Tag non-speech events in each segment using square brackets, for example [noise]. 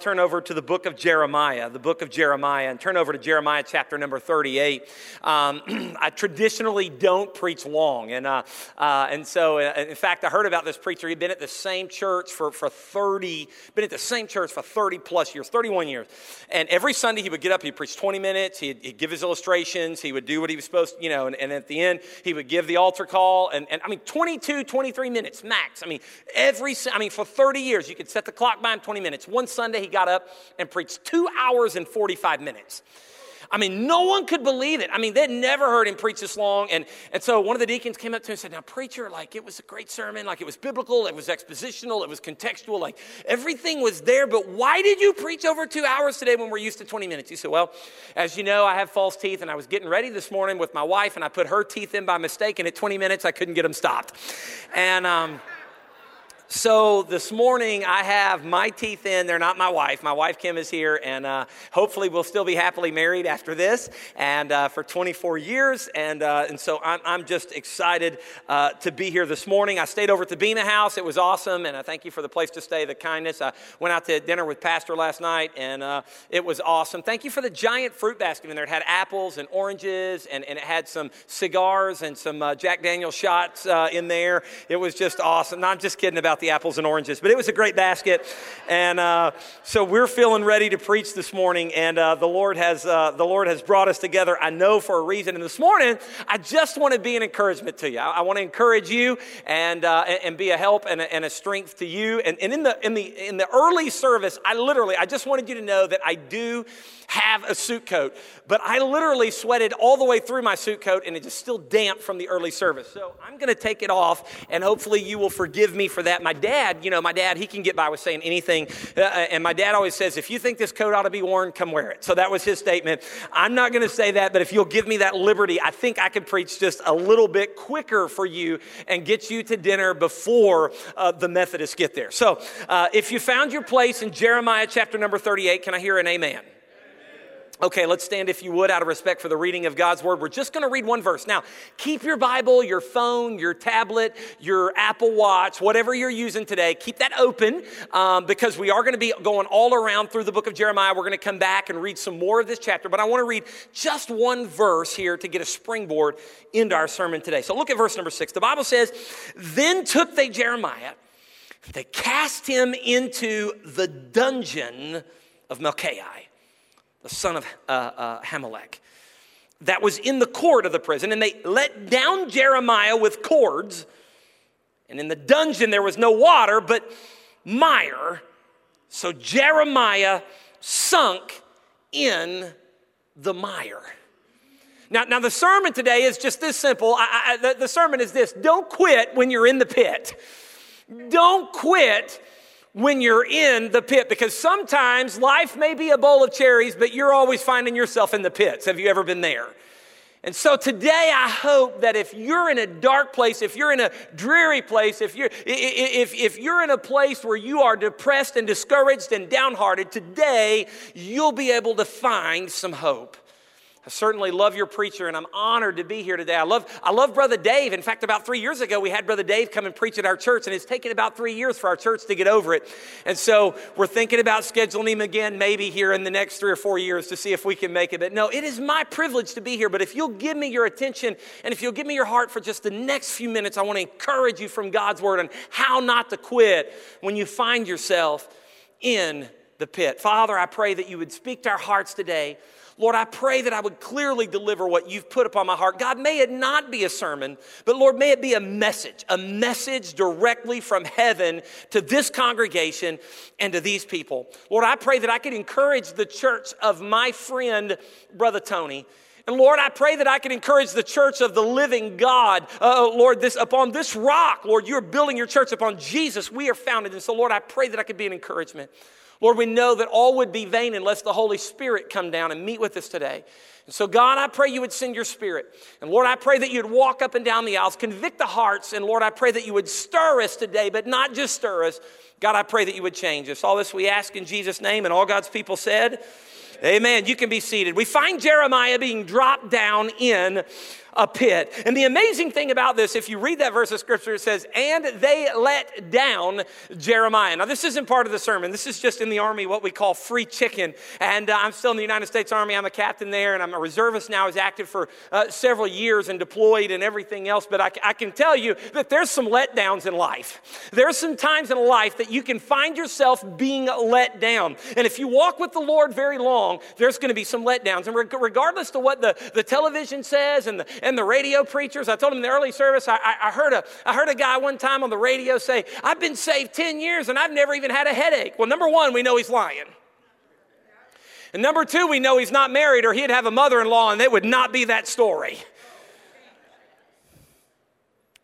turn over to the book of Jeremiah, the book of Jeremiah, and turn over to Jeremiah chapter number 38. Um, [clears throat] I traditionally don't preach long. And, uh, uh, and so, uh, in fact, I heard about this preacher. He'd been at the same church for, for 30, been at the same church for 30 plus years, 31 years. And every Sunday he would get up, he'd preach 20 minutes, he'd, he'd give his illustrations, he would do what he was supposed to, you know, and, and at the end, he would give the altar call. And, and I mean, 22, 23 minutes max. I mean, every, I mean, for 30 years, you could set the clock by him 20 minutes. One Sunday, he got up and preached two hours and 45 minutes. I mean, no one could believe it. I mean, they'd never heard him preach this long. And, and so one of the deacons came up to him and said, Now, preacher, like it was a great sermon, like it was biblical, it was expositional, it was contextual, like everything was there. But why did you preach over two hours today when we're used to 20 minutes? He said, Well, as you know, I have false teeth, and I was getting ready this morning with my wife, and I put her teeth in by mistake, and at 20 minutes, I couldn't get them stopped. And, um, so this morning I have my teeth in. They're not my wife. My wife Kim is here, and uh, hopefully we'll still be happily married after this, and uh, for 24 years. And uh, and so I'm, I'm just excited uh, to be here this morning. I stayed over at the Bema House. It was awesome, and I thank you for the place to stay, the kindness. I went out to dinner with Pastor last night, and uh, it was awesome. Thank you for the giant fruit basket in there. It had apples and oranges, and, and it had some cigars and some uh, Jack Daniel shots in there. It was just awesome. No, I'm just kidding about the apples and oranges, but it was a great basket. And uh, so we're feeling ready to preach this morning, and uh, the, Lord has, uh, the Lord has brought us together, I know, for a reason. And this morning, I just want to be an encouragement to you. I, I want to encourage you and, uh, and be a help and a, and a strength to you. And, and in, the, in, the, in the early service, I literally, I just wanted you to know that I do have a suit coat, but I literally sweated all the way through my suit coat and it is still damp from the early service. So I'm going to take it off and hopefully you will forgive me for that. My dad, you know, my dad, he can get by with saying anything. Uh, and my dad always says, if you think this coat ought to be worn, come wear it. So that was his statement. I'm not going to say that, but if you'll give me that liberty, I think I could preach just a little bit quicker for you and get you to dinner before uh, the Methodists get there. So uh, if you found your place in Jeremiah chapter number 38, can I hear an amen? Okay, let's stand if you would out of respect for the reading of God's word. We're just going to read one verse. Now, keep your Bible, your phone, your tablet, your Apple Watch, whatever you're using today, keep that open um, because we are going to be going all around through the book of Jeremiah. We're going to come back and read some more of this chapter, but I want to read just one verse here to get a springboard into our sermon today. So look at verse number six. The Bible says, Then took they Jeremiah, they cast him into the dungeon of Malchiah the son of uh, uh, Hammelech, that was in the court of the prison, and they let down Jeremiah with cords. And in the dungeon there was no water, but mire. So Jeremiah sunk in the mire. Now, now the sermon today is just this simple. I, I, the, the sermon is this don't quit when you're in the pit. Don't quit when you're in the pit because sometimes life may be a bowl of cherries, but you're always finding yourself in the pits. Have you ever been there? And so today, I hope that if you're in a dark place, if you're in a dreary place, if you're, if, if you're in a place where you are depressed and discouraged and downhearted, today you'll be able to find some hope. I certainly love your preacher, and I'm honored to be here today. I love, I love Brother Dave. In fact, about three years ago, we had Brother Dave come and preach at our church, and it's taken about three years for our church to get over it. And so we're thinking about scheduling him again, maybe here in the next three or four years to see if we can make it. But no, it is my privilege to be here. But if you'll give me your attention and if you'll give me your heart for just the next few minutes, I want to encourage you from God's word on how not to quit when you find yourself in the pit. Father, I pray that you would speak to our hearts today. Lord, I pray that I would clearly deliver what you've put upon my heart. God, may it not be a sermon, but Lord, may it be a message, a message directly from heaven to this congregation and to these people. Lord, I pray that I could encourage the church of my friend, Brother Tony. And Lord, I pray that I can encourage the church of the living God. Uh, Lord, this upon this rock, Lord, you're building your church upon Jesus. We are founded. And so, Lord, I pray that I could be an encouragement. Lord, we know that all would be vain unless the Holy Spirit come down and meet with us today. And so, God, I pray you would send your spirit. And Lord, I pray that you'd walk up and down the aisles, convict the hearts. And Lord, I pray that you would stir us today, but not just stir us. God, I pray that you would change us. All this we ask in Jesus' name. And all God's people said, Amen. You can be seated. We find Jeremiah being dropped down in a pit. And the amazing thing about this, if you read that verse of scripture, it says, and they let down Jeremiah. Now, this isn't part of the sermon. This is just in the Army, what we call free chicken. And uh, I'm still in the United States Army. I'm a captain there, and I'm a reservist now. I was active for uh, several years and deployed and everything else. But I, I can tell you that there's some letdowns in life. There's some times in life that you can find yourself being let down. And if you walk with the Lord very long, there's going to be some letdowns. And regardless to what the, the television says and the, and the radio preachers. I told him in the early service, I, I, heard a, I heard a guy one time on the radio say, I've been saved 10 years and I've never even had a headache. Well, number one, we know he's lying. And number two, we know he's not married or he'd have a mother in law and it would not be that story.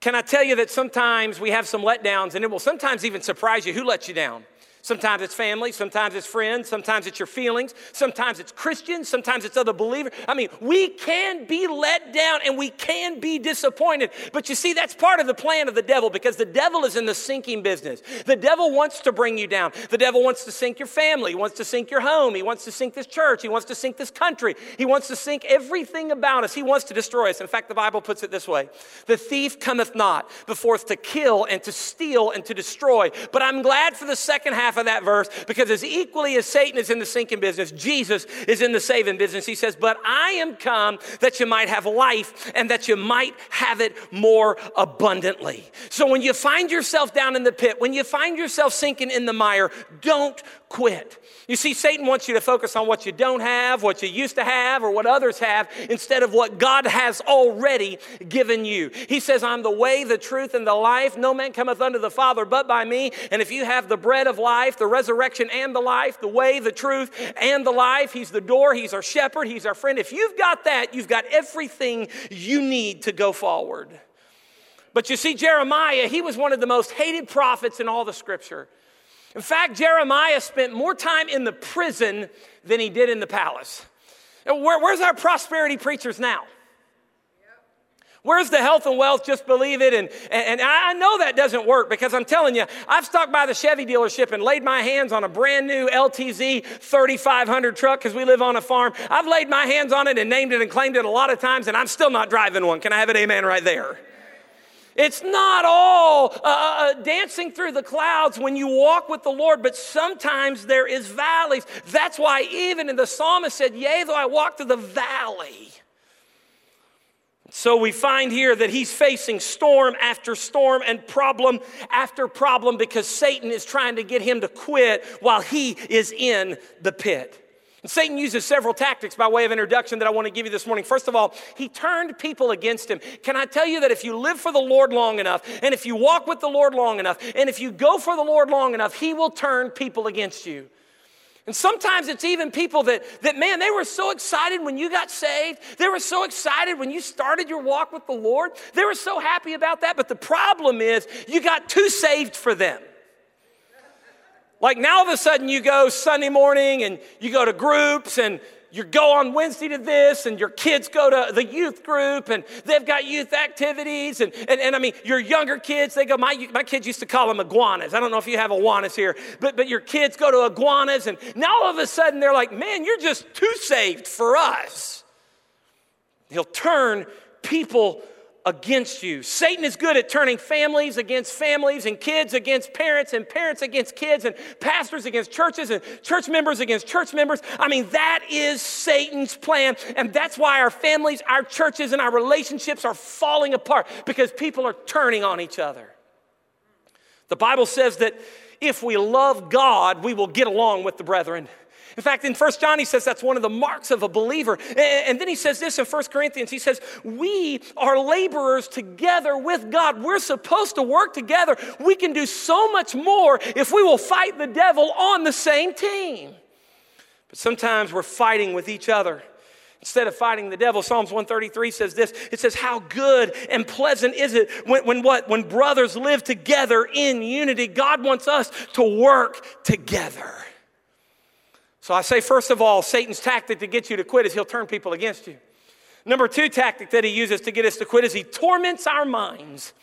Can I tell you that sometimes we have some letdowns and it will sometimes even surprise you who let you down? Sometimes it's family, sometimes it's friends, sometimes it's your feelings, sometimes it's Christians, sometimes it's other believers. I mean, we can be let down and we can be disappointed. But you see, that's part of the plan of the devil because the devil is in the sinking business. The devil wants to bring you down. The devil wants to sink your family, he wants to sink your home, he wants to sink this church, he wants to sink this country, he wants to sink everything about us. He wants to destroy us. In fact, the Bible puts it this way The thief cometh not before to kill and to steal and to destroy. But I'm glad for the second half half of that verse because as equally as Satan is in the sinking business, Jesus is in the saving business. He says, But I am come that you might have life and that you might have it more abundantly. So when you find yourself down in the pit, when you find yourself sinking in the mire, don't quit. You see, Satan wants you to focus on what you don't have, what you used to have, or what others have, instead of what God has already given you. He says, I'm the way, the truth, and the life. No man cometh unto the Father but by me. And if you have the bread of life, the resurrection and the life, the way, the truth, and the life, He's the door, He's our shepherd, He's our friend. If you've got that, you've got everything you need to go forward. But you see, Jeremiah, he was one of the most hated prophets in all the scripture. In fact, Jeremiah spent more time in the prison than he did in the palace. Where, where's our prosperity preachers now? Where's the health and wealth? Just believe it. And, and, and, I know that doesn't work because I'm telling you, I've stopped by the Chevy dealership and laid my hands on a brand new LTZ 3500 truck because we live on a farm. I've laid my hands on it and named it and claimed it a lot of times, and I'm still not driving one. Can I have an amen right there? It's not all uh, uh, uh, dancing through the clouds when you walk with the Lord, but sometimes there is valleys. That's why even in the psalmist said, Yea, though I walk through the valley. So we find here that he's facing storm after storm and problem after problem because Satan is trying to get him to quit while he is in the pit. And Satan uses several tactics by way of introduction that I want to give you this morning. First of all, he turned people against him. Can I tell you that if you live for the Lord long enough, and if you walk with the Lord long enough, and if you go for the Lord long enough, he will turn people against you. And sometimes it's even people that, that, man, they were so excited when you got saved. They were so excited when you started your walk with the Lord. They were so happy about that. But the problem is, you got too saved for them. Like now, all of a sudden, you go Sunday morning and you go to groups and you go on Wednesday to this, and your kids go to the youth group, and they've got youth activities. And, and, and I mean, your younger kids, they go, my, my kids used to call them iguanas. I don't know if you have iguanas here, but, but your kids go to iguanas, and now all of a sudden they're like, man, you're just too saved for us. He'll turn people against you. Satan is good at turning families against families and kids against parents and parents against kids and pastors against churches and church members against church members. I mean, that is Satan's plan. And that's why our families, our churches, and our relationships are falling apart because people are turning on each other. The Bible says that if we love God, we will get along with the brethren. In fact, in First John, he says that's one of the marks of a believer. And then he says this in First Corinthians he says, We are laborers together with God. We're supposed to work together. We can do so much more if we will fight the devil on the same team. But sometimes we're fighting with each other instead of fighting the devil psalms 133 says this it says how good and pleasant is it when, when what when brothers live together in unity god wants us to work together so I say, first of all, Satan's tactic to get you to quit is he'll turn people against you. Number two tactic that he uses to get us to quit is he torments our minds.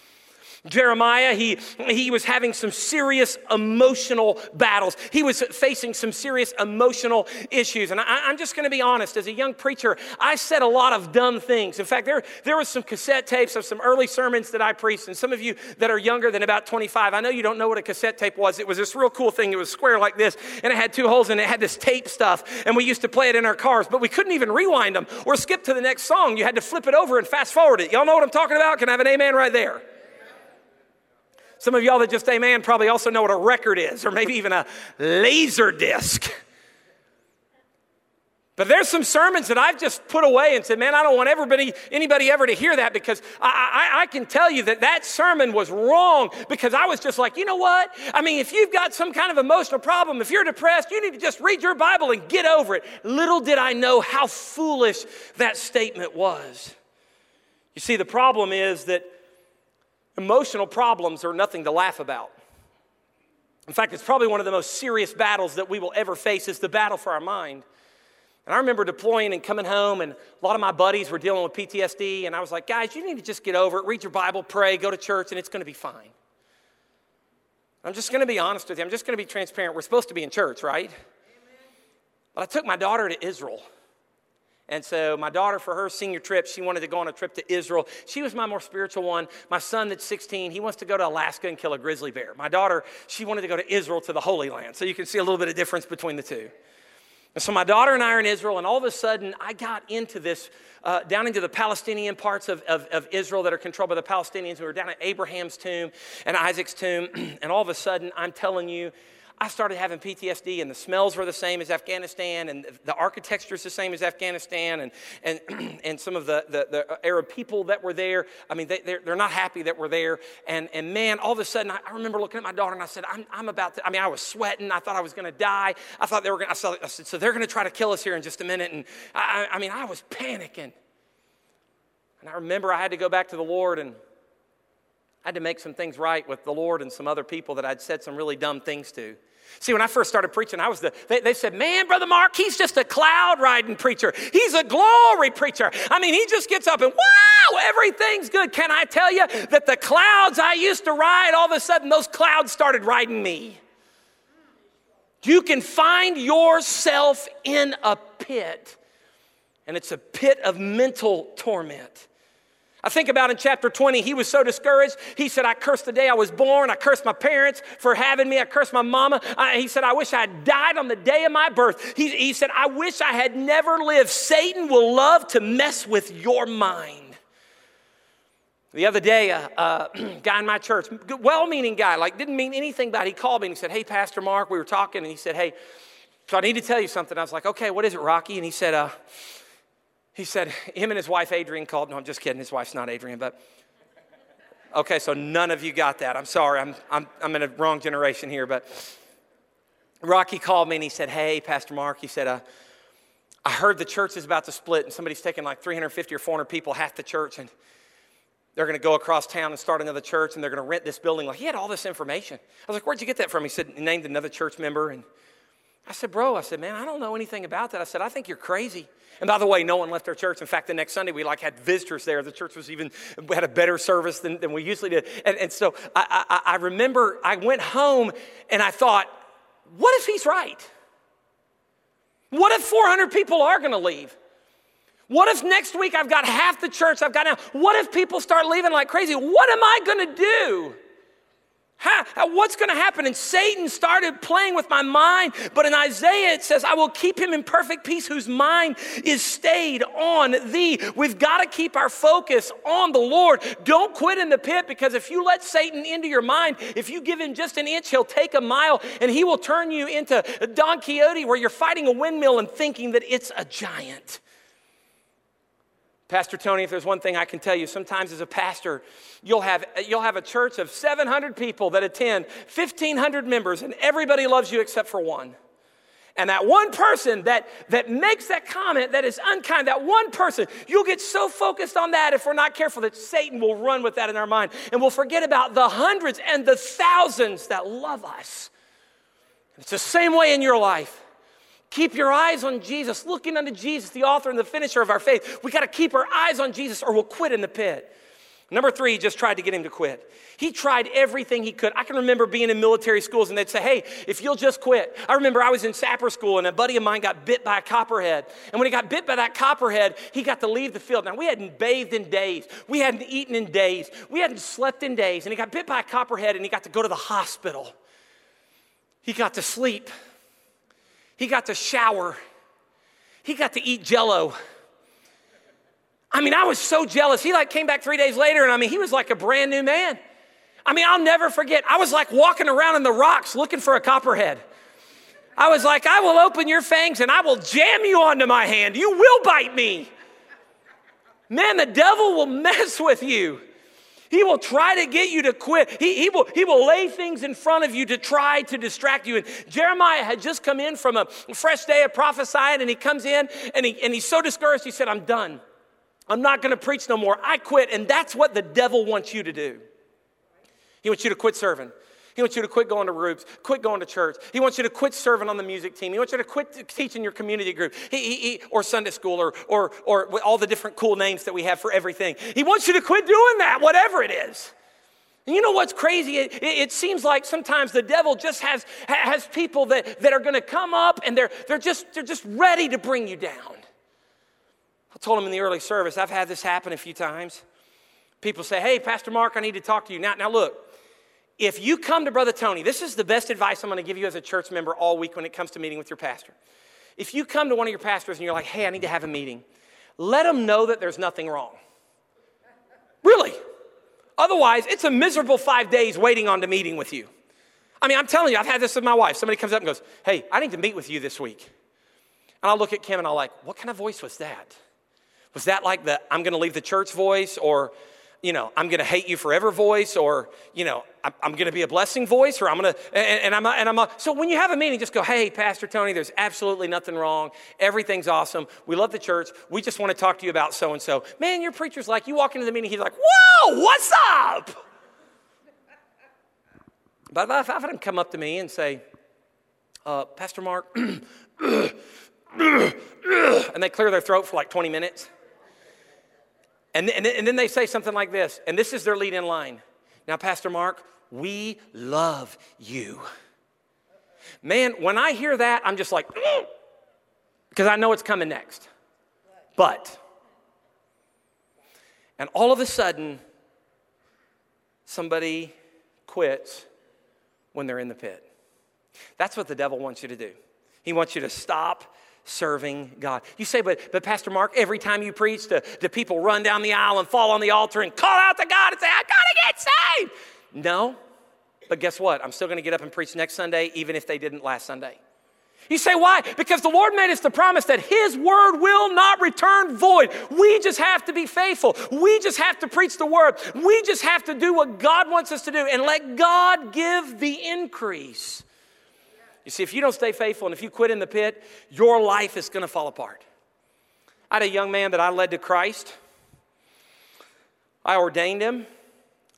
Jeremiah, he, he was having some serious emotional battles. He was facing some serious emotional issues. And I, am just going to be honest, as a young preacher, I said a lot of dumb things. In fact, there, there was some cassette tapes of some early sermons that I preached. And some of you that are younger than about 25, I know you don't know what a cassette tape was. It was this real cool thing. It was square like this, and it had two holes, and it had this tape stuff. And we used to play it in our cars, but we couldn't even rewind them or skip to the next song. You had to flip it over and fast forward it. Y'all know what I'm talking about? Can I have an amen right there? Some of y'all that just amen probably also know what a record is, or maybe even a laser disc. But there's some sermons that I've just put away and said, man, I don't want everybody, anybody ever to hear that because I, I, I, can tell you that that sermon was wrong because I was just like, you know what? I mean, if you've got some kind of emotional problem, if you're depressed, you need to just read your Bible and get over it. Little did I know how foolish that statement was. You see, the problem is that Emotional problems are nothing to laugh about. In fact, it's probably one of the most serious battles that we will ever face is the battle for our mind. And I remember deploying and coming home, and a lot of my buddies were dealing with PTSD, and I was like, guys, you need to just get over it, read your Bible, pray, go to church, and it's going to be fine. I'm just going to be honest with you. I'm just going to be transparent. We're supposed to be in church, right? But I took my daughter to Israel. And so, my daughter, for her senior trip, she wanted to go on a trip to Israel. She was my more spiritual one. My son, that's 16, he wants to go to Alaska and kill a grizzly bear. My daughter, she wanted to go to Israel to the Holy Land. So, you can see a little bit of difference between the two. And so, my daughter and I are in Israel, and all of a sudden, I got into this, uh, down into the Palestinian parts of, of, of Israel that are controlled by the Palestinians. We were down at Abraham's tomb and Isaac's tomb, [clears throat] and all of a sudden, I'm telling you, I started having PTSD, and the smells were the same as Afghanistan, and the architecture is the same as Afghanistan, and, and, [clears throat] and some of the, the, the Arab people that were there, I mean, they, they're, they're not happy that we're there. And, and man, all of a sudden, I, I remember looking at my daughter and I said, I'm, I'm about to, I mean, I was sweating. I thought I was going to die. I thought they were going to, I said, so they're going to try to kill us here in just a minute. And I, I mean, I was panicking. And I remember I had to go back to the Lord and I had to make some things right with the Lord and some other people that I'd said some really dumb things to. See, when I first started preaching, I was the, they, they, said, man, Brother Mark, he's just a cloud riding preacher. He's a glory preacher. I mean, he just gets up and wow, everything's good. Can I tell you that the clouds I used to ride, all of a sudden, those clouds started riding me? You can find yourself in a pit, and it's a pit of mental torment. I think about in chapter 20, he was so discouraged. He said, I cursed the day I was born. I cursed my parents for having me. I cursed my mama. I, he said, I wish I had died on the day of my birth. He, he said, I wish I had never lived. Satan will love to mess with your mind. The other day, a, a [clears throat] guy in my church, well meaning guy, like didn't mean anything bad, he called me and he said, Hey, Pastor Mark, we were talking, and he said, Hey, so I need to tell you something. I was like, Okay, what is it, Rocky? And he said, uh, he said, him and his wife Adrian called. No, I'm just kidding. His wife's not Adrian, but okay, so none of you got that. I'm sorry. I'm, I'm, I'm in a wrong generation here, but Rocky called me and he said, Hey, Pastor Mark, he said, uh, I heard the church is about to split and somebody's taking like 350 or 400 people, half the church, and they're going to go across town and start another church and they're going to rent this building. Like, he had all this information. I was like, Where'd you get that from? He said, He named another church member. And I said, Bro, I said, Man, I don't know anything about that. I said, I think you're crazy. And by the way, no one left our church. In fact, the next Sunday we like had visitors there. The church was even had a better service than, than we usually did. And, and so I, I, I remember I went home and I thought, what if he's right? What if 400 people are going to leave? What if next week I've got half the church I've got now? What if people start leaving like crazy? What am I going to do? How, uh, what's going to happen? And Satan started playing with my mind. But in Isaiah, it says, I will keep him in perfect peace whose mind is stayed on thee. We've got to keep our focus on the Lord. Don't quit in the pit because if you let Satan into your mind, if you give him just an inch, he'll take a mile and he will turn you into Don Quixote where you're fighting a windmill and thinking that it's a giant. Pastor Tony, if there's one thing I can tell you, sometimes as a pastor, you'll have, you'll have a church of 700 people that attend, 1,500 members, and everybody loves you except for one. And that one person that, that makes that comment that is unkind, that one person, you'll get so focused on that if we're not careful that Satan will run with that in our mind. And we'll forget about the hundreds and the thousands that love us. It's the same way in your life. Keep your eyes on Jesus, looking unto Jesus, the author and the finisher of our faith. We got to keep our eyes on Jesus or we'll quit in the pit. Number three, he just tried to get him to quit. He tried everything he could. I can remember being in military schools and they'd say, Hey, if you'll just quit. I remember I was in sapper school and a buddy of mine got bit by a copperhead. And when he got bit by that copperhead, he got to leave the field. Now, we hadn't bathed in days, we hadn't eaten in days, we hadn't slept in days. And he got bit by a copperhead and he got to go to the hospital. He got to sleep, he got to shower, he got to eat jello. I mean, I was so jealous. He like came back three days later, and I mean, he was like a brand new man. I mean, I'll never forget. I was like walking around in the rocks looking for a copperhead. I was like, I will open your fangs and I will jam you onto my hand. You will bite me. Man, the devil will [laughs] mess with you. He will try to get you to quit. He, he, will, he will lay things in front of you to try to distract you. And Jeremiah had just come in from a fresh day of prophesying, and he comes in and, he, and he's so discouraged. He said, I'm done. I'm not going to preach no more. I quit. And that's what the devil wants you to do. He wants you to quit serving. He wants you to quit going to groups, quit going to church. He wants you to quit serving on the music team. He wants you to quit teaching your community group he, he, he, or Sunday school or, or, or all the different cool names that we have for everything. He wants you to quit doing that, whatever it is. And you know what's crazy? It, it, it, seems like sometimes the devil just has, has people that, that are going to come up and they're, they're, just, they're just ready to bring you down. I told him in the early service, I've had this happen a few times. People say, Hey, Pastor Mark, I need to talk to you. Now, now look, if you come to Brother Tony, this is the best advice I'm going to give you as a church member all week when it comes to meeting with your pastor. If you come to one of your pastors and you're like, Hey, I need to have a meeting, let them know that there's nothing wrong. Really. Otherwise, it's a miserable five days waiting on the meeting with you. I mean, I'm telling you, I've had this with my wife. Somebody comes up and goes, Hey, I need to meet with you this week. And I'll look at Kim and I'll like, What kind of voice was that? Was that like the I'm going to leave the church voice or, you know, I'm going to hate you forever voice or, you know, I'm going to be a blessing voice or I'm going to, and, and I'm, and I'm, a, so when you have a meeting, just go, hey, Pastor Tony, there's absolutely nothing wrong. Everything's awesome. We love the church. We just want to talk to you about so and so. Man, your preacher's like, you walk into the meeting, he's like, whoa, what's up? But if I've had him come up to me and say, uh, Pastor Mark, [clears throat] and they clear their throat for like 20 minutes. And, and, and then they say something like this, and this is their lead in line. Now, Pastor Mark, we love you. Man, when I hear that, I'm just like, [clears throat] because I know it's coming next. But, and all of a sudden, somebody quits when they're in the pit. That's what the devil wants you to do. He wants you to stop serving God. You say, but, but Pastor Mark, every time you preach, the, the people run down the aisle and fall on the altar and call out to God and say, I gotta get saved. No, but guess what? I'm still gonna get up and preach next Sunday, even if they didn't last Sunday. You say, why? Because the Lord made us the promise that His word will not return void. We just have to be faithful. We just have to preach the word. We just have to do what God wants us to do and let God give the increase. You see, if you don't stay faithful and if you quit in the pit, your life is going to fall apart. I had a young man that I led to Christ. I ordained him.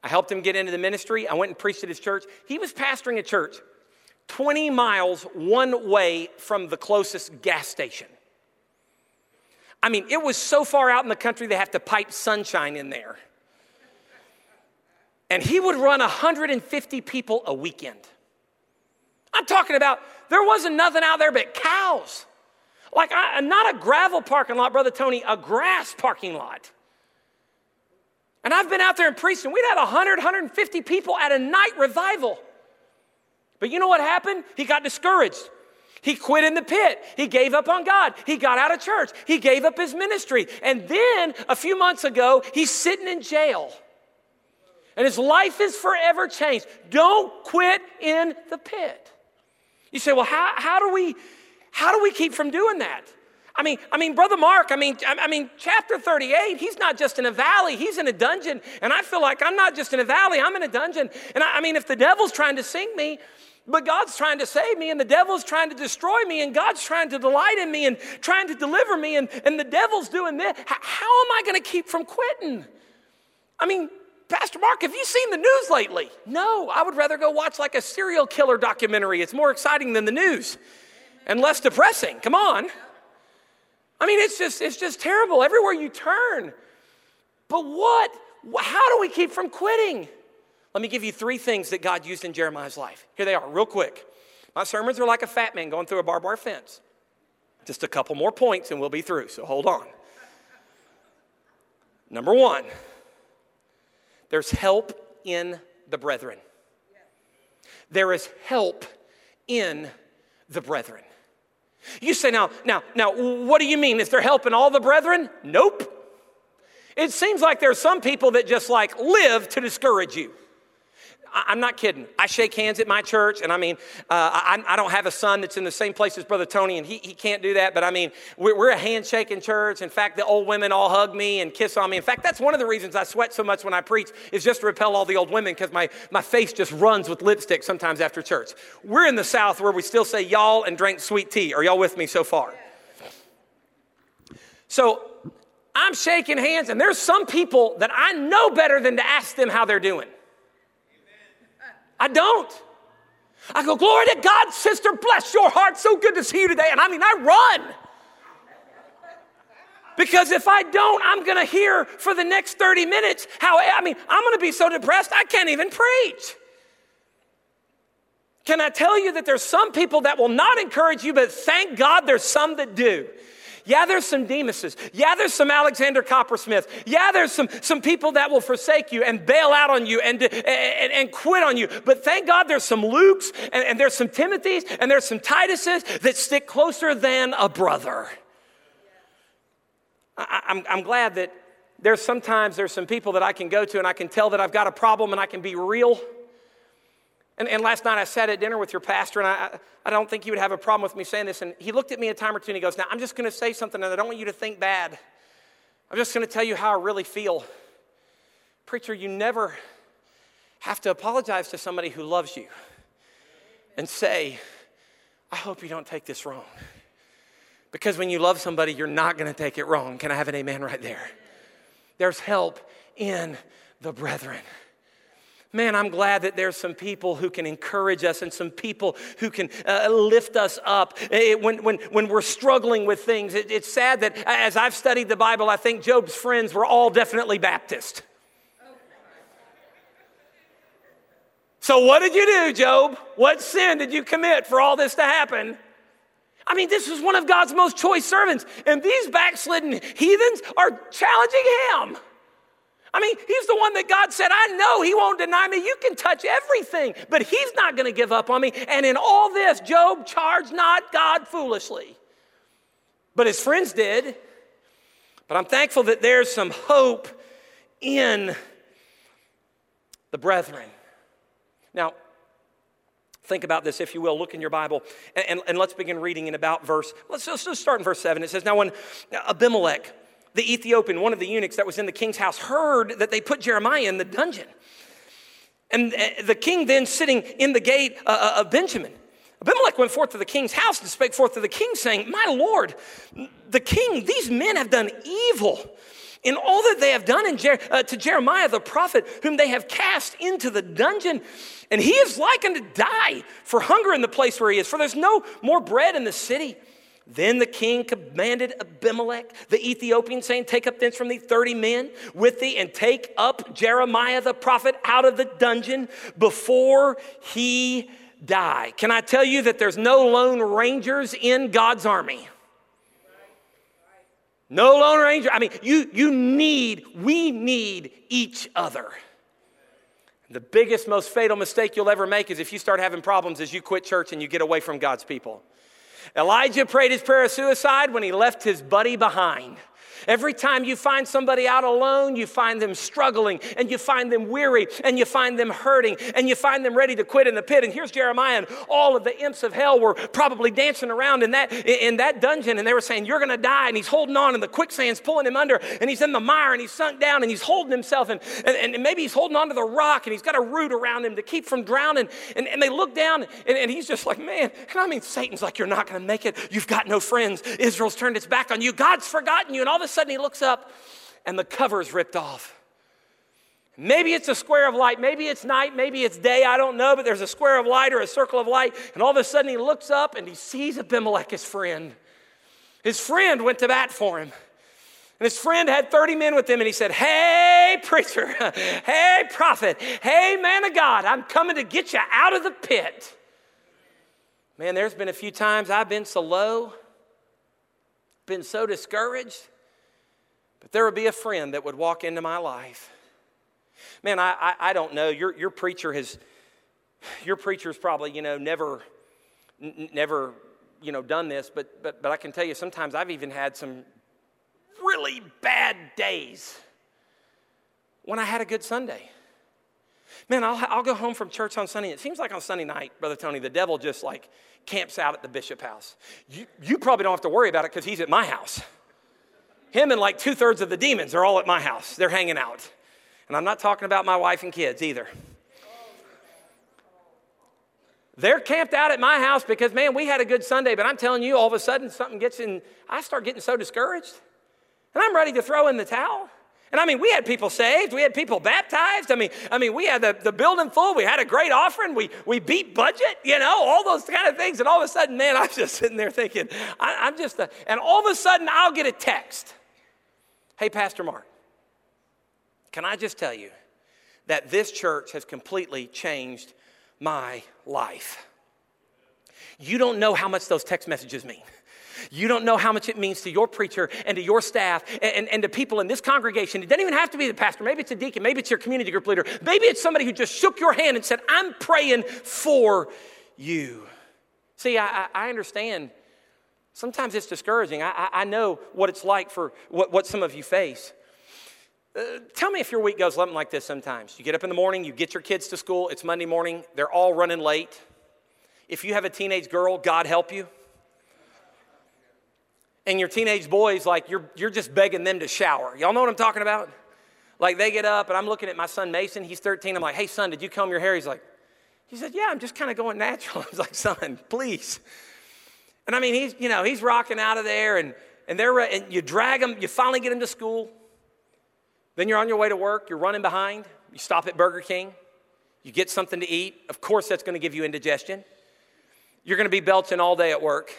I helped him get into the ministry. I went and preached at his church. He was pastoring a church 20 miles one way from the closest gas station. I mean, it was so far out in the country they have to pipe sunshine in there. And he would run 150 people a weekend. I'm talking about there wasn't nothing out there but cows. Like, I, not a gravel parking lot, Brother Tony, a grass parking lot. And I've been out there and preached, and we'd have 100, 150 people at a night revival. But you know what happened? He got discouraged. He quit in the pit. He gave up on God. He got out of church. He gave up his ministry. And then a few months ago, he's sitting in jail. And his life is forever changed. Don't quit in the pit. You say, well, how, how do we how do we keep from doing that? I mean, I mean, Brother Mark, I mean, I mean, chapter 38, he's not just in a valley, he's in a dungeon. And I feel like I'm not just in a valley, I'm in a dungeon. And I, I mean, if the devil's trying to sink me, but God's trying to save me, and the devil's trying to destroy me, and God's trying to delight in me and trying to deliver me, and, and the devil's doing this. How, how am I going to keep from quitting? I mean, Pastor Mark, have you seen the news lately? No, I would rather go watch like a serial killer documentary. It's more exciting than the news and less depressing. Come on. I mean, it's just it's just terrible everywhere you turn. But what how do we keep from quitting? Let me give you three things that God used in Jeremiah's life. Here they are, real quick. My sermons are like a fat man going through a barbed wire fence. Just a couple more points and we'll be through, so hold on. Number one, there's help in the brethren. There is help in the brethren. You say, now, now, now, what do you mean? Is there help in all the brethren? Nope. It seems like there are some people that just like live to discourage you. I'm not kidding. I shake hands at my church, and I mean, uh, I, I, don't have a son that's in the same place as Brother Tony, and he, he can't do that, but I mean, we're, we're a handshaking church. In fact, the old women all hug me and kiss on me. In fact, that's one of the reasons I sweat so much when I preach, is just to repel all the old women, because my, my face just runs with lipstick sometimes after church. We're in the South where we still say y'all and drink sweet tea. Are y'all with me so far? So I'm shaking hands, and there's some people that I know better than to ask them how they're doing. I don't. I go, Glory to God, sister, bless your heart. So good to see you today. And I mean, I run. Because if I don't, I'm going to hear for the next 30 minutes how, I mean, I'm going to be so depressed, I can't even preach. Can I tell you that there's some people that will not encourage you, but thank God there's some that do. Yeah, there's some Demases. Yeah, there's some Alexander Coppersmith. Yeah, there's some, some people that will forsake you and bail out on you and, and, and quit on you. But thank God there's some Lukes and, and there's some Timothys and there's some Tituses that stick closer than a brother. I, I'm, I'm glad that there's sometimes there's some people that I can go to and I can tell that I've got a problem and I can be real. And, and last night I sat at dinner with your pastor, and I, I don't think he would have a problem with me saying this. And he looked at me a time or two and he goes, Now, I'm just going to say something, and I don't want you to think bad. I'm just going to tell you how I really feel. Preacher, you never have to apologize to somebody who loves you and say, I hope you don't take this wrong. Because when you love somebody, you're not going to take it wrong. Can I have an amen right there? There's help in the brethren. Man, I'm glad that there's some people who can encourage us and some people who can uh, lift us up it, when, when, when we're struggling with things. It, it's sad that as I've studied the Bible, I think Job's friends were all definitely Baptist. So, what did you do, Job? What sin did you commit for all this to happen? I mean, this was one of God's most choice servants, and these backslidden heathens are challenging him. I mean, he's the one that God said, I know he won't deny me. You can touch everything, but he's not going to give up on me. And in all this, Job charged not God foolishly. But his friends did. But I'm thankful that there's some hope in the brethren. Now, think about this, if you will. Look in your Bible and, and, and let's begin reading in about verse. Let's, let's just start in verse 7. It says, Now, when Abimelech, the Ethiopian, one of the eunuchs that was in the king's house, heard that they put Jeremiah in the dungeon. And uh, the king then sitting in the gate uh, uh, of Benjamin. Abimelech went forth to the king's house and spake forth to the king, saying, My lord, the king, these men have done evil in all that they have done Jer- uh, to Jeremiah the prophet, whom they have cast into the dungeon. And he is like unto die for hunger in the place where he is, for there's no more bread in the city. Then the king commanded Abimelech, the Ethiopian, saying, Take up thence from thee 30 men with thee, and take up Jeremiah the prophet out of the dungeon before he die. Can I tell you that there's no lone rangers in God's army? No lone ranger. I mean, you, you need, we need each other. The biggest, most fatal mistake you'll ever make is if you start having problems as you quit church and you get away from God's people. Elijah prayed his prayer of suicide when he left his buddy behind. Every time you find somebody out alone, you find them struggling and you find them weary and you find them hurting and you find them ready to quit in the pit. And here's Jeremiah and all of the imps of hell were probably dancing around in that, in that dungeon and they were saying, You're going to die. And he's holding on and the quicksand's pulling him under and he's in the mire and he's sunk down and he's holding himself and, and, and maybe he's holding on to the rock and he's got a root around him to keep from drowning. And, and they look down and, and he's just like, Man, and I mean, Satan's like, You're not going to make it. You've got no friends. Israel's turned its back on you. God's forgotten you. And all of a sudden he looks up and the cover's ripped off. Maybe it's a square of light, maybe it's night, maybe it's day, I don't know, but there's a square of light or a circle of light, and all of a sudden he looks up and he sees Abimelech, his friend. His friend went to bat for him. And his friend had 30 men with him, and he said, Hey, preacher, [laughs] hey, prophet, hey, man of God, I'm coming to get you out of the pit. Man, there's been a few times I've been so low, been so discouraged, but there would be a friend that would walk into my life. Man, I, I, I don't know. Your, your preacher has, your preacher's probably, you know, never, n- never, you know, done this, but, but, but I can tell you sometimes I've even had some really bad days when I had a good Sunday. Man, I'll, I'll go home from church on Sunday. It seems like on Sunday night, Brother Tony, the devil just like camps out at the Bishop house. You, you probably don't have to worry about it because he's at my house. Him and like two thirds of the demons are all at my house. They're hanging out. And I'm not talking about my wife and kids either. They're camped out at my house because, man, we had a good Sunday, but I'm telling you, all of a sudden something gets in, I start getting so discouraged. And I'm ready to throw in the towel. And I mean, we had people saved, we had people baptized. I mean, I mean, we had the, the building full, we had a great offering, we, we beat budget, you know, all those kind of things. And all of a sudden, man, I'm [laughs] just sitting there thinking, I, am just, a, and all of a sudden, I'll get a text. Hey, Pastor Mark, can I just tell you that this church has completely changed my life? You don't know how much those text messages mean. You don't know how much it means to your preacher and to your staff and, and, to people in this congregation. It doesn't even have to be the pastor. Maybe it's a deacon. Maybe it's your community group leader. Maybe it's somebody who just shook your hand and said, I'm praying for you. See, I, I understand. Sometimes it's discouraging. I, I know what it's like for what, what some of you face. Uh, tell me if your week goes something like this sometimes. You get up in the morning, you get your kids to school, it's Monday morning, they're all running late. If you have a teenage girl, God help you and your teenage boys, like you're, you're just begging them to shower. Y'all know what I'm talking about? Like they get up and I'm looking at my son Mason, he's 13. I'm like, hey son, did you comb your hair? He's like, he said, yeah, I'm just kind of going natural. [laughs] I was like, son, please. And I mean, he's, you know, he's rocking out of there and, and they're, and you drag him, you finally get him to school. Then you're on your way to work, you're running behind, you stop at Burger King, you get something to eat. Of course, that's going to give you indigestion. You're going to be belching all day at work.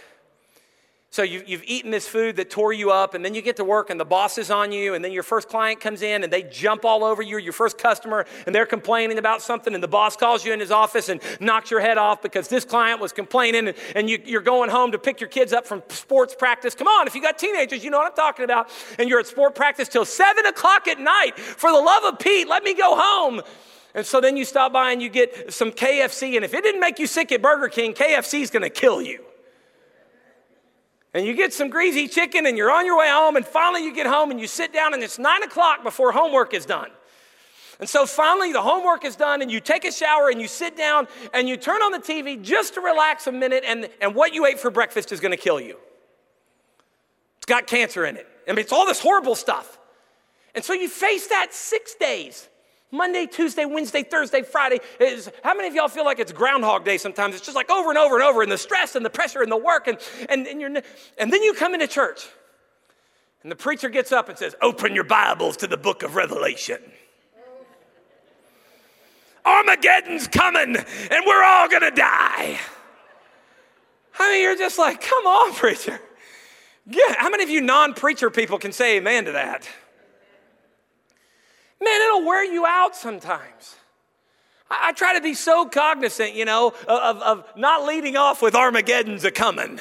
So you, you've eaten this food that tore you up, and then you get to work, and the boss is on you, and then your first client comes in, and they jump all over you, your first customer, and they're complaining about something, and the boss calls you in his office and knocks your head off because this client was complaining, and, and you, you're going home to pick your kids up from sports practice. Come on, if you got teenagers, you know what I'm talking about, and you're at sport practice till 7 o'clock at night. For the love of Pete, let me go home. And so then you stop by and you get some KFC, and if it didn't make you sick at Burger King, KFC is going to kill you and you get some greasy chicken and you're on your way home and finally you get home and you sit down and it's nine o'clock before homework is done. And so finally the homework is done and you take a shower and you sit down and you turn on the tv just to relax a minute and, and what you ate for breakfast is going to kill you. It's got cancer in it. I mean it's all this horrible stuff. And so you face that six days Monday, Tuesday, Wednesday, Thursday, Friday. Is, how many of y'all feel like it's Groundhog Day sometimes? It's just like over and over and over, and the stress and the pressure and the work. And, and, and, you're, and then you come into church, and the preacher gets up and says, Open your Bibles to the book of Revelation. Armageddon's coming, and we're all gonna die. I mean, you're just like, Come on, preacher. Yeah, how many of you non preacher people can say amen to that? Man, it'll wear you out sometimes. I, I try to be so cognizant, you know, of, of not leading off with Armageddon's a coming,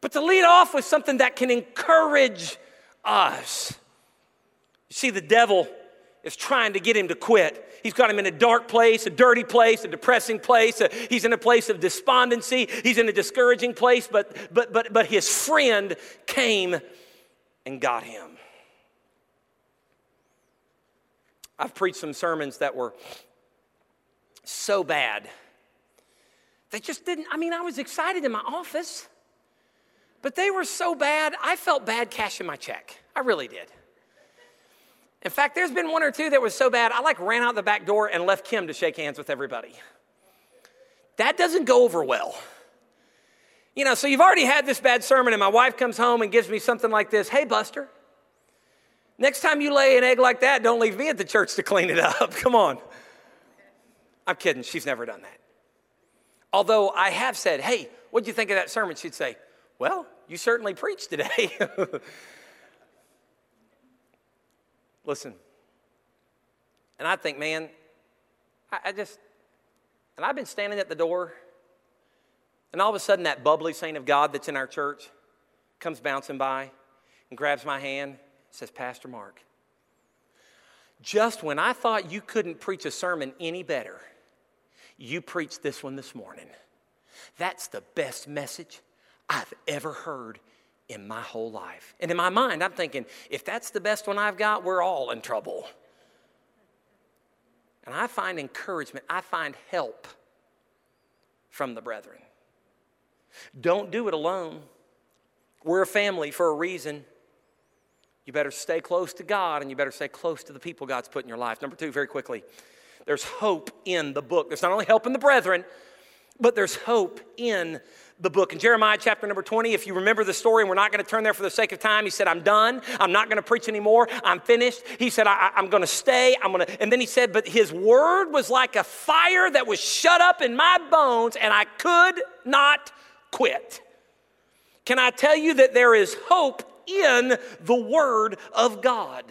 but to lead off with something that can encourage us. You see, the devil is trying to get him to quit. He's got him in a dark place, a dirty place, a depressing place. Uh, he's in a place of despondency. He's in a discouraging place, but, but, but, but his friend came and got him. I've preached some sermons that were so bad. They just didn't, I mean, I was excited in my office, but they were so bad, I felt bad cashing my check. I really did. In fact, there's been one or two that was so bad, I like ran out the back door and left Kim to shake hands with everybody. That doesn't go over well. You know, so you've already had this bad sermon, and my wife comes home and gives me something like this Hey, Buster, Next time you lay an egg like that, don't leave me at the church to clean it up. [laughs] Come on. I'm kidding. She's never done that. Although I have said, hey, what'd you think of that sermon? She'd say, well, you certainly preached today. [laughs] Listen. And I think, man, I, I just, and I've been standing at the door, and all of a sudden that bubbly saint of God that's in our church comes bouncing by and grabs my hand and says, Pastor Mark, just when I thought you couldn't preach a sermon any better, you preached this one this morning. That's the best message I've ever heard in my whole life. And in my mind, I'm thinking, if that's the best one I've got, we're all in trouble. And I find encouragement, I find help from the brethren. Don't do it alone. We're a family for a reason. You better stay close to God and you better stay close to the people God's put in your life. Number two, very quickly, there's hope in the book. There's not only help in the brethren, but there's hope in the book. In Jeremiah chapter number 20, if you remember the story, and we're not going to turn there for the sake of time, he said, I'm done. I'm not going to preach anymore. I'm finished. He said, I, am going to stay. I'm going to, and then he said, but his word was like a fire that was shut up in my bones, and I could not quit. Can I tell you that there is hope in the word of God?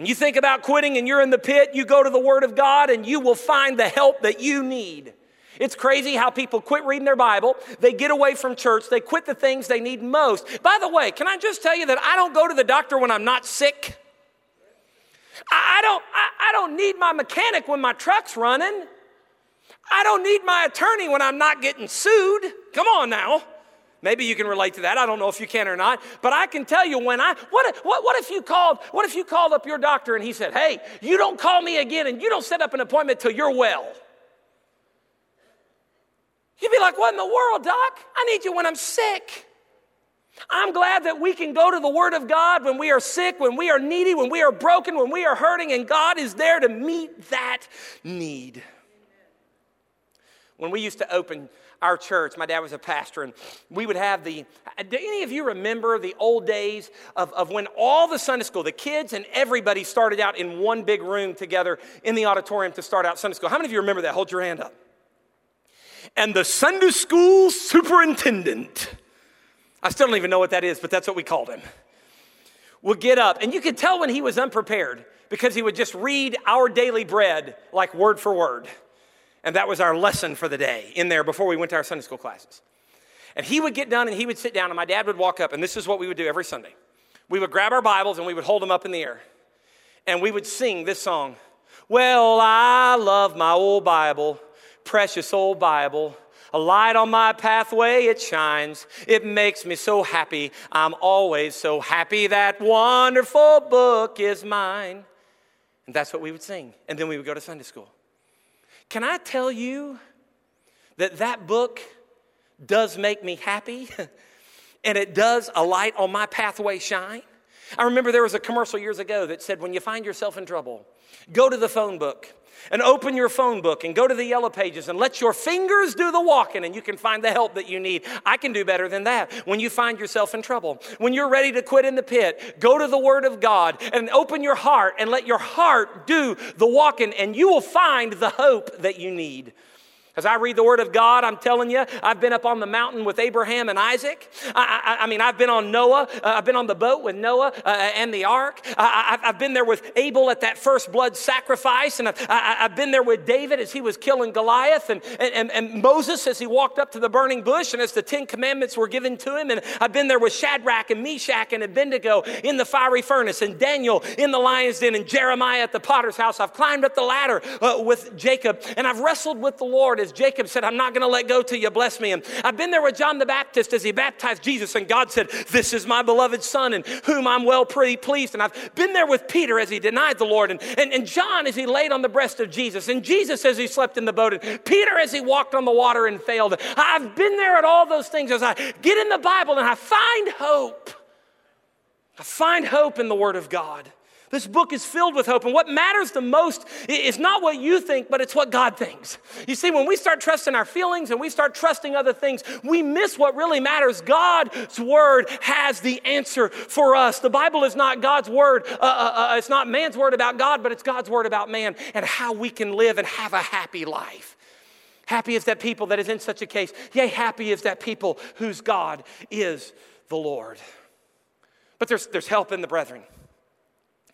When you think about quitting and you're in the pit, you go to the Word of God and you will find the help that you need. It's crazy how people quit reading their Bible, they get away from church, they quit the things they need most. By the way, can I just tell you that I don't go to the doctor when I'm not sick? I don't, I, don't need my mechanic when my truck's running. I don't need my attorney when I'm not getting sued. Come on now. Maybe you can relate to that. I don't know if you can or not, but I can tell you when I what what, what if you called what if you called up your doctor and he said, "Hey, you don't call me again and you don't set up an appointment till you're well." You'd be like, What in the world, doc? I need you when I'm sick. I'm glad that we can go to the Word of God when we are sick, when we are needy, when we are broken, when we are hurting, and God is there to meet that need. When we used to open our church, my dad was a pastor, and we would have the. Do any of you remember the old days of, of when all the Sunday school, the kids and everybody started out in one big room together in the auditorium to start out Sunday school? How many of you remember that? Hold your hand up and the Sunday school superintendent, I still don't even know what that is, but that's what we called him, would get up. And you could tell when he was unprepared because he would just read our daily bread like word for word. And that was our lesson for the day in there before we went to our Sunday school classes. And he would get done and he would sit down, and my dad would walk up, and this is what we would do every Sunday. We would grab our Bibles and we would hold them up in the air. And we would sing this song Well, I love my old Bible precious old Bible. A light on my pathway, it shines. It makes me so happy. I'm always so happy that wonderful book is mine. And that's what we would sing. And then we would go to Sunday school. Can I tell you that that book does make me happy? [laughs] and it does a light on my pathway shine? I remember there was a commercial years ago that said, when you find yourself in trouble, go to the phone book and open your phone book and go to the yellow pages and let your fingers do the walking and you can find the help that you need. I can do better than that. When you find yourself in trouble, when you're ready to quit in the pit, go to the Word of God and open your heart and let your heart do the walking and you will find the hope that you need. As I read the Word of God, I'm telling you, I've been up on the mountain with Abraham and Isaac. I, I, I mean, I've been on Noah. Uh, I've been on the boat with Noah uh, and the ark. I, have been there with Abel at that first blood sacrifice. And I've, I, have been there with David as he was killing Goliath and, and, and Moses as he walked up to the burning bush and as the Ten Commandments were given to him. And I've been there with Shadrach and Meshach and Abednego in the fiery furnace and Daniel in the lion's den and Jeremiah at the potter's house. I've climbed up the ladder uh, with Jacob and I've wrestled with the Lord as Jacob said, I'm not going to let go till you bless me. And I've been there with John the Baptist as he baptized Jesus, and God said, This is my beloved Son, in whom I'm well pretty pleased. And I've been there with Peter as he denied the Lord, and, and, and John as he laid on the breast of Jesus, and Jesus as he slept in the boat, and Peter as he walked on the water and failed. I've been there at all those things as I get in the Bible and I find hope. I find hope in the Word of God. This book is filled with hope. And what matters the most is not what you think, but it's what God thinks. You see, when we start trusting our feelings and we start trusting other things, we miss what really matters. God's word has the answer for us. The Bible is not God's word, uh, uh, uh, it's not man's word about God, but it's God's word about man and how we can live and have a happy life. Happy is that people that is in such a case. Yea, happy is that people whose God is the Lord. But there's, there's help in the brethren.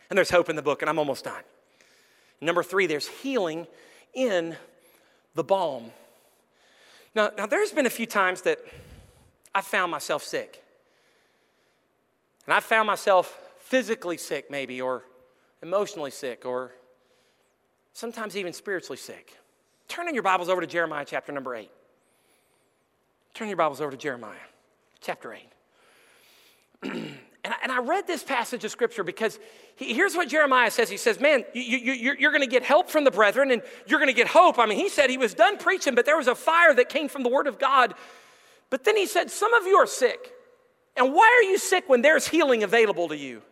And there's hope in the book, and I'm almost done. Number three, there's healing in the balm. Now, now there's been a few times that I found myself sick. And I found myself physically sick, maybe, or emotionally sick, or sometimes even spiritually sick. Turn in your Bibles over to Jeremiah chapter number 8. Turn your Bibles over to Jeremiah chapter 8. [clears throat] and, I, and I read this passage of scripture because he, here's what Jeremiah says. He says, Man, you, you, you're, you're going to get help from the brethren and you're going to get hope. I mean, he said he was done preaching, but there was a fire that came from the word of God. But then he said, Some of you are sick. And why are you sick when there's healing available to you?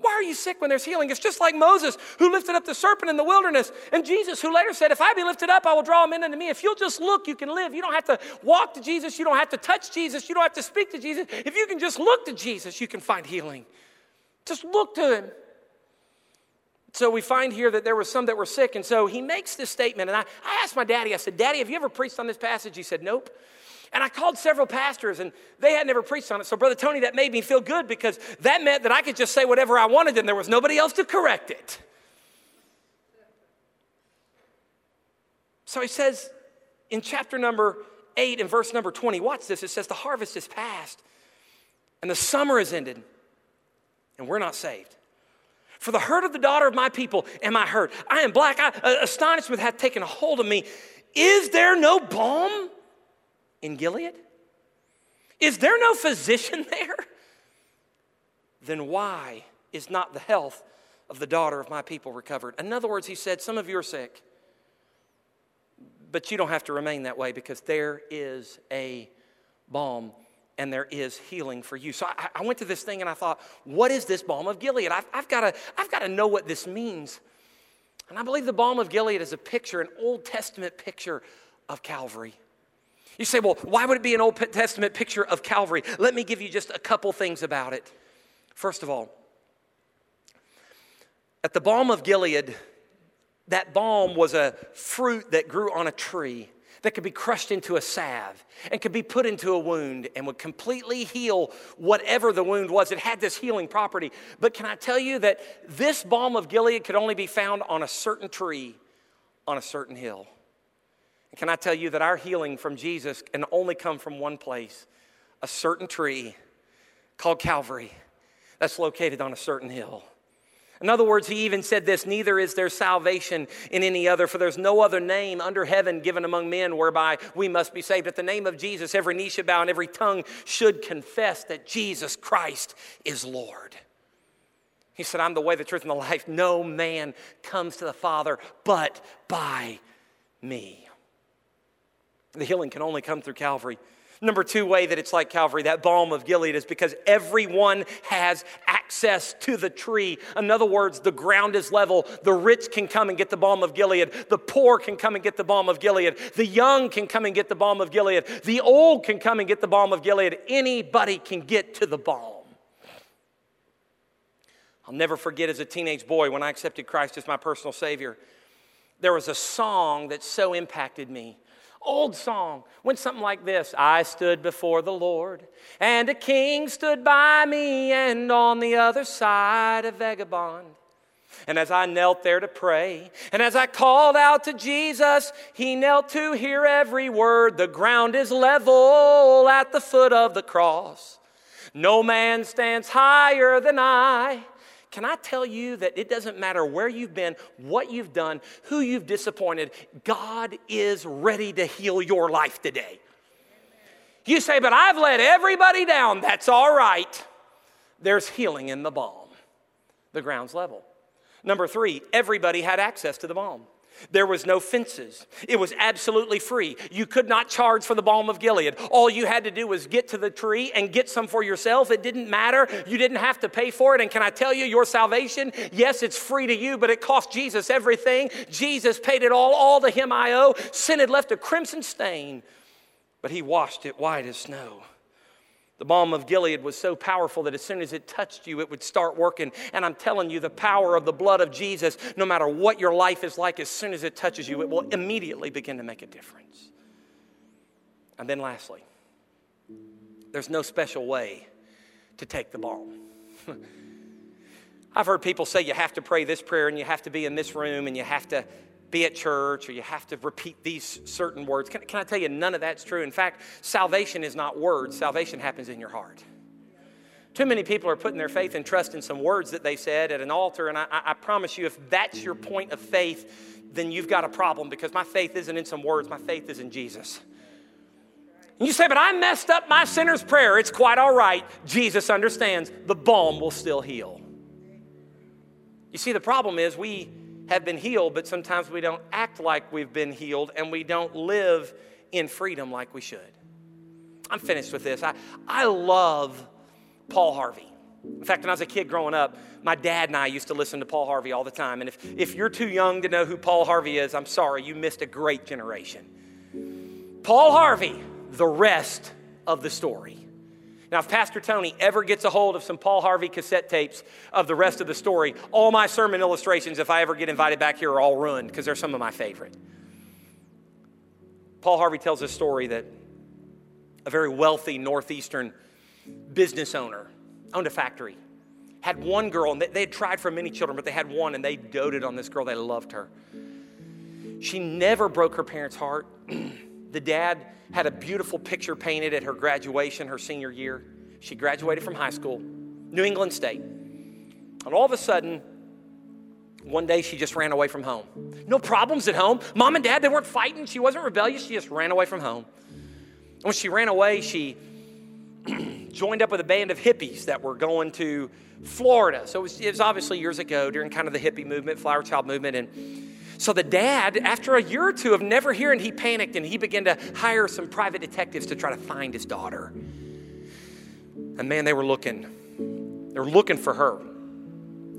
Why are you sick when there's healing? It's just like Moses who lifted up the serpent in the wilderness, and Jesus who later said, If I be lifted up, I will draw men unto me. If you'll just look, you can live. You don't have to walk to Jesus, you don't have to touch Jesus, you don't have to speak to Jesus. If you can just look to Jesus, you can find healing. Just look to him. So we find here that there were some that were sick, and so he makes this statement. And I, I asked my daddy, I said, Daddy, have you ever preached on this passage? He said, Nope. And I called several pastors and they had never preached on it. So, Brother Tony, that made me feel good because that meant that I could just say whatever I wanted and there was nobody else to correct it. So he says in chapter number 8 and verse number 20, watch this. It says, The harvest is past and the summer is ended, and we're not saved. For the hurt of the daughter of my people am I hurt. I am black. I, uh, astonishment hath taken a hold of me. Is there no balm? In Gilead? Is there no physician [laughs] there? Then why is not the health of the daughter of my people recovered? In other words, he said, Some of you are sick, but you don't have to remain that way because there is a balm and there is healing for you. So I, I, went to this thing and I thought, what is this balm of Gilead? I've, I've got to know what this means. And I believe the balm of Gilead is a picture, an Old Testament picture of Calvary. You say, well, why would it be an Old Testament picture of Calvary? Let me give you just a couple things about it. First of all, at the balm of Gilead, that balm was a fruit that grew on a tree that could be crushed into a salve and could be put into a wound and would completely heal whatever the wound was. It had this healing property. But can I tell you that this balm of Gilead could only be found on a certain tree on a certain hill? Can I tell you that our healing from Jesus can only come from one place a certain tree called Calvary that's located on a certain hill. In other words, he even said this Neither is there salvation in any other, for there's no other name under heaven given among men whereby we must be saved. At the name of Jesus, every knee should bow and every tongue should confess that Jesus Christ is Lord. He said, I'm the way, the truth, and the life. No man comes to the Father but by me. The healing can only come through Calvary. Number two way that it's like Calvary, that balm of Gilead, is because everyone has access to the tree. In other words, the ground is level. The rich can come and get the balm of Gilead. The poor can come and get the balm of Gilead. The young can come and get the balm of Gilead. The old can come and get the balm of Gilead. Anybody can get to the balm. I'll never forget as a teenage boy when I accepted Christ as my personal Savior, there was a song that so impacted me old song went something like this I stood before the Lord, and a king stood by me, and on the other side, a vagabond. And as I knelt there to pray, and as I called out to Jesus, he knelt to hear every word. The ground is level at the foot of the cross. No man stands higher than I. Can I tell you that it doesn't matter where you've been, what you've done, who you've disappointed, God is ready to heal your life today. You say, but I've let everybody down. That's all right. There's healing in the balm. The ground's level. Number three, everybody had access to the balm. There was no fences. It was absolutely free. You could not charge for the balm of Gilead. All you had to do was get to the tree and get some for yourself. It didn't matter. You didn't have to pay for it. And can I tell you, your salvation, yes, it's free to you, but it cost Jesus everything. Jesus paid it all, all to him I owe. Sin had left a crimson stain, but he washed it white as snow. The balm of Gilead was so powerful that as soon as it touched you, it would start working. And I'm telling you, the power of the blood of Jesus, no matter what your life is like, as soon as it touches you, it will immediately begin to make a difference. And then lastly, there's no special way to take the balm. [laughs] I've heard people say you have to pray this prayer and you have to be in this room and you have to be at church or you have to repeat these certain words. Can, can I tell you, none of that's true. In fact, salvation is not words, salvation happens in your heart. Too many people are putting their faith and trust in some words that they said at an altar, and I, I promise you, if that's your point of faith, then you've got a problem because my faith isn't in some words, my faith is in Jesus. And you say, but I messed up my sinner's prayer. It's quite all right. Jesus understands the balm will still heal. You see, the problem is we have been healed, but sometimes we don't act like we've been healed and we don't live in freedom like we should. I'm finished with this. I, I love Paul Harvey. In fact, when I was a kid growing up, my dad and I used to listen to Paul Harvey all the time. And if, if you're too young to know who Paul Harvey is, I'm sorry, you missed a great generation. Paul Harvey, the rest of the story. Now, if Pastor Tony ever gets a hold of some Paul Harvey cassette tapes of the rest of the story, all my sermon illustrations, if I ever get invited back here, are all ruined because they're some of my favorite. Paul Harvey tells a story that a very wealthy Northeastern business owner owned a factory, had one girl, and they had tried for many children, but they had one, and they doted on this girl. They loved her. She never broke her parents' heart. [clears throat] the dad had a beautiful picture painted at her graduation, her senior year. She graduated from high school, New England State. And all of a sudden, one day she just ran away from home. No problems at home. Mom and dad, they weren't fighting. She wasn't rebellious. She just ran away from home. And when she ran away, she [clears throat] joined up with a band of hippies that were going to Florida. So it was, it was obviously years ago during kind of the hippie movement, flower child movement. And so the dad, after a year or two of never hearing, he panicked and he began to hire some private detectives to try to find his daughter. And man, they were looking. They were looking for her.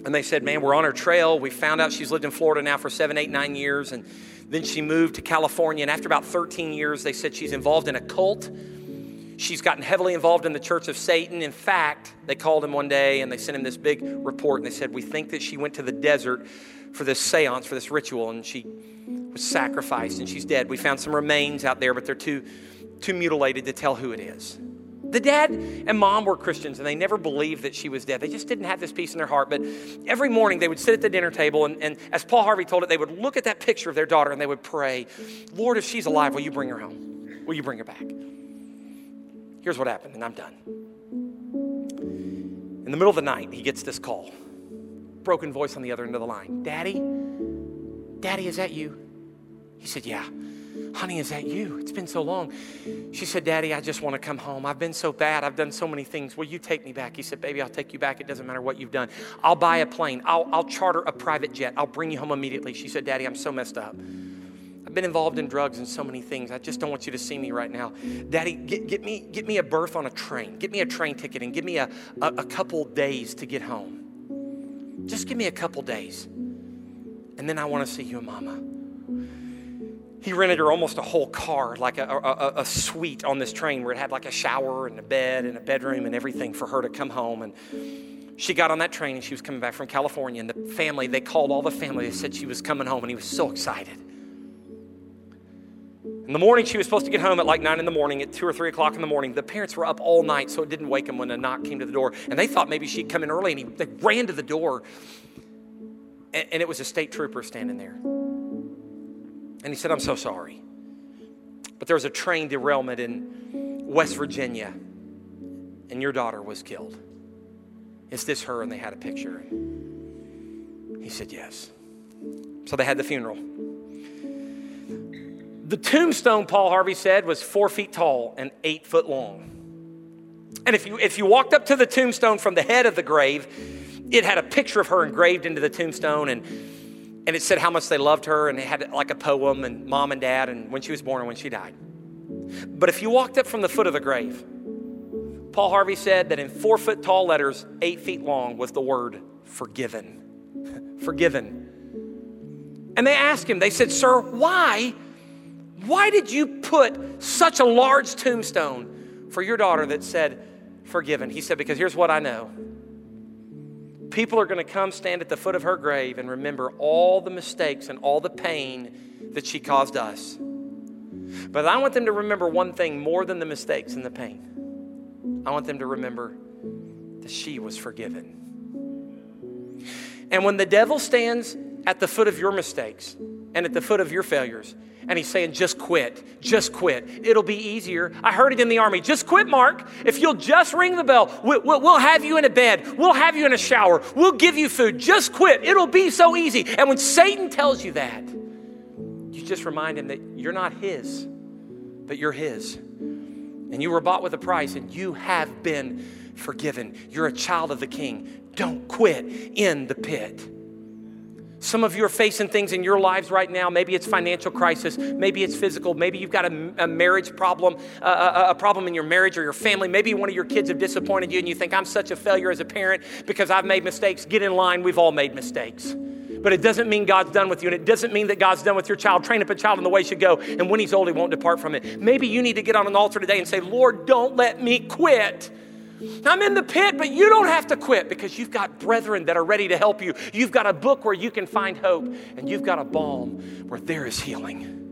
And they said, Man, we're on her trail. We found out she's lived in Florida now for seven, eight, nine years. And then she moved to California. And after about 13 years, they said she's involved in a cult. She's gotten heavily involved in the church of Satan. In fact, they called him one day and they sent him this big report. And they said, We think that she went to the desert for this seance, for this ritual, and she was sacrificed and she's dead. We found some remains out there, but they're too, too mutilated to tell who it is. The dad and mom were Christians and they never believed that she was dead. They just didn't have this peace in their heart. But every morning they would sit at the dinner table and, and, as Paul Harvey told it, they would look at that picture of their daughter and they would pray, Lord, if she's alive, will you bring her home? Will you bring her back? Here's what happened, and I'm done. In the middle of the night, he gets this call broken voice on the other end of the line Daddy, Daddy, is that you? He said, Yeah. Honey, is that you? It's been so long. She said, Daddy, I just want to come home. I've been so bad. I've done so many things. Will you take me back? He said, Baby, I'll take you back. It doesn't matter what you've done. I'll buy a plane. I'll, I'll charter a private jet. I'll bring you home immediately. She said, Daddy, I'm so messed up. I've been involved in drugs and so many things. I just don't want you to see me right now. Daddy, get, get, me, get me a berth on a train. Get me a train ticket and give me a, a, a couple days to get home. Just give me a couple days, and then I want to see you and mama. He rented her almost a whole car, like a, a, a, suite on this train where it had like a shower and a bed and a bedroom and everything for her to come home. And she got on that train and she was coming back from California. And the family, they called all the family. They said she was coming home and he was so excited. In the morning, she was supposed to get home at like nine in the morning. At two or three o'clock in the morning, the parents were up all night, so it didn't wake them when a knock came to the door. And they thought maybe she'd come in early, and he, they ran to the door, and, and it was a state trooper standing there. And he said, I'm so sorry. But there was a train derailment in West Virginia, and your daughter was killed. Is this her? And they had a picture. He said, Yes. So they had the funeral. The tombstone, Paul Harvey said, was four feet tall and eight foot long. And if you, if you walked up to the tombstone from the head of the grave, it had a picture of her engraved into the tombstone and, and it said how much they loved her and it had like a poem and mom and dad and when she was born and when she died. But if you walked up from the foot of the grave, Paul Harvey said that in four foot tall letters, eight feet long, was the word forgiven. [laughs] forgiven. And they asked him, they said, Sir, why why did you put such a large tombstone for your daughter that said, forgiven? He said, Because here's what I know. People are going to come stand at the foot of her grave and remember all the mistakes and all the pain that she caused us. But I want them to remember one thing more than the mistakes and the pain. I want them to remember that she was forgiven. And when the devil stands at the foot of your mistakes and at the foot of your failures, and he's saying, just quit, just quit. It'll be easier. I heard it in the army. Just quit, Mark. If you'll just ring the bell, we'll, have you in a bed. We'll have you in a shower. We'll give you food. Just quit. It'll be so easy. And when Satan tells you that, you just remind him that you're not his, but you're his. And you were bought with a price, and you have been forgiven. You're a child of the king. Don't quit in the pit. Some of you are facing things in your lives right now. Maybe it's financial crisis. Maybe it's physical. Maybe you've got a, a marriage problem, a, a, problem in your marriage or your family. Maybe one of your kids have disappointed you and you think, I'm such a failure as a parent because I've made mistakes. Get in line. We've all made mistakes. But it doesn't mean God's done with you, and it doesn't mean that God's done with your child. Train up a child in the way he should go, and when he's old, he won't depart from it. Maybe you need to get on an altar today and say, Lord, don't let me quit I'm in the pit, but you don't have to quit because you've got brethren that are ready to help you. You've got a book where you can find hope, and you've got a balm where there is healing.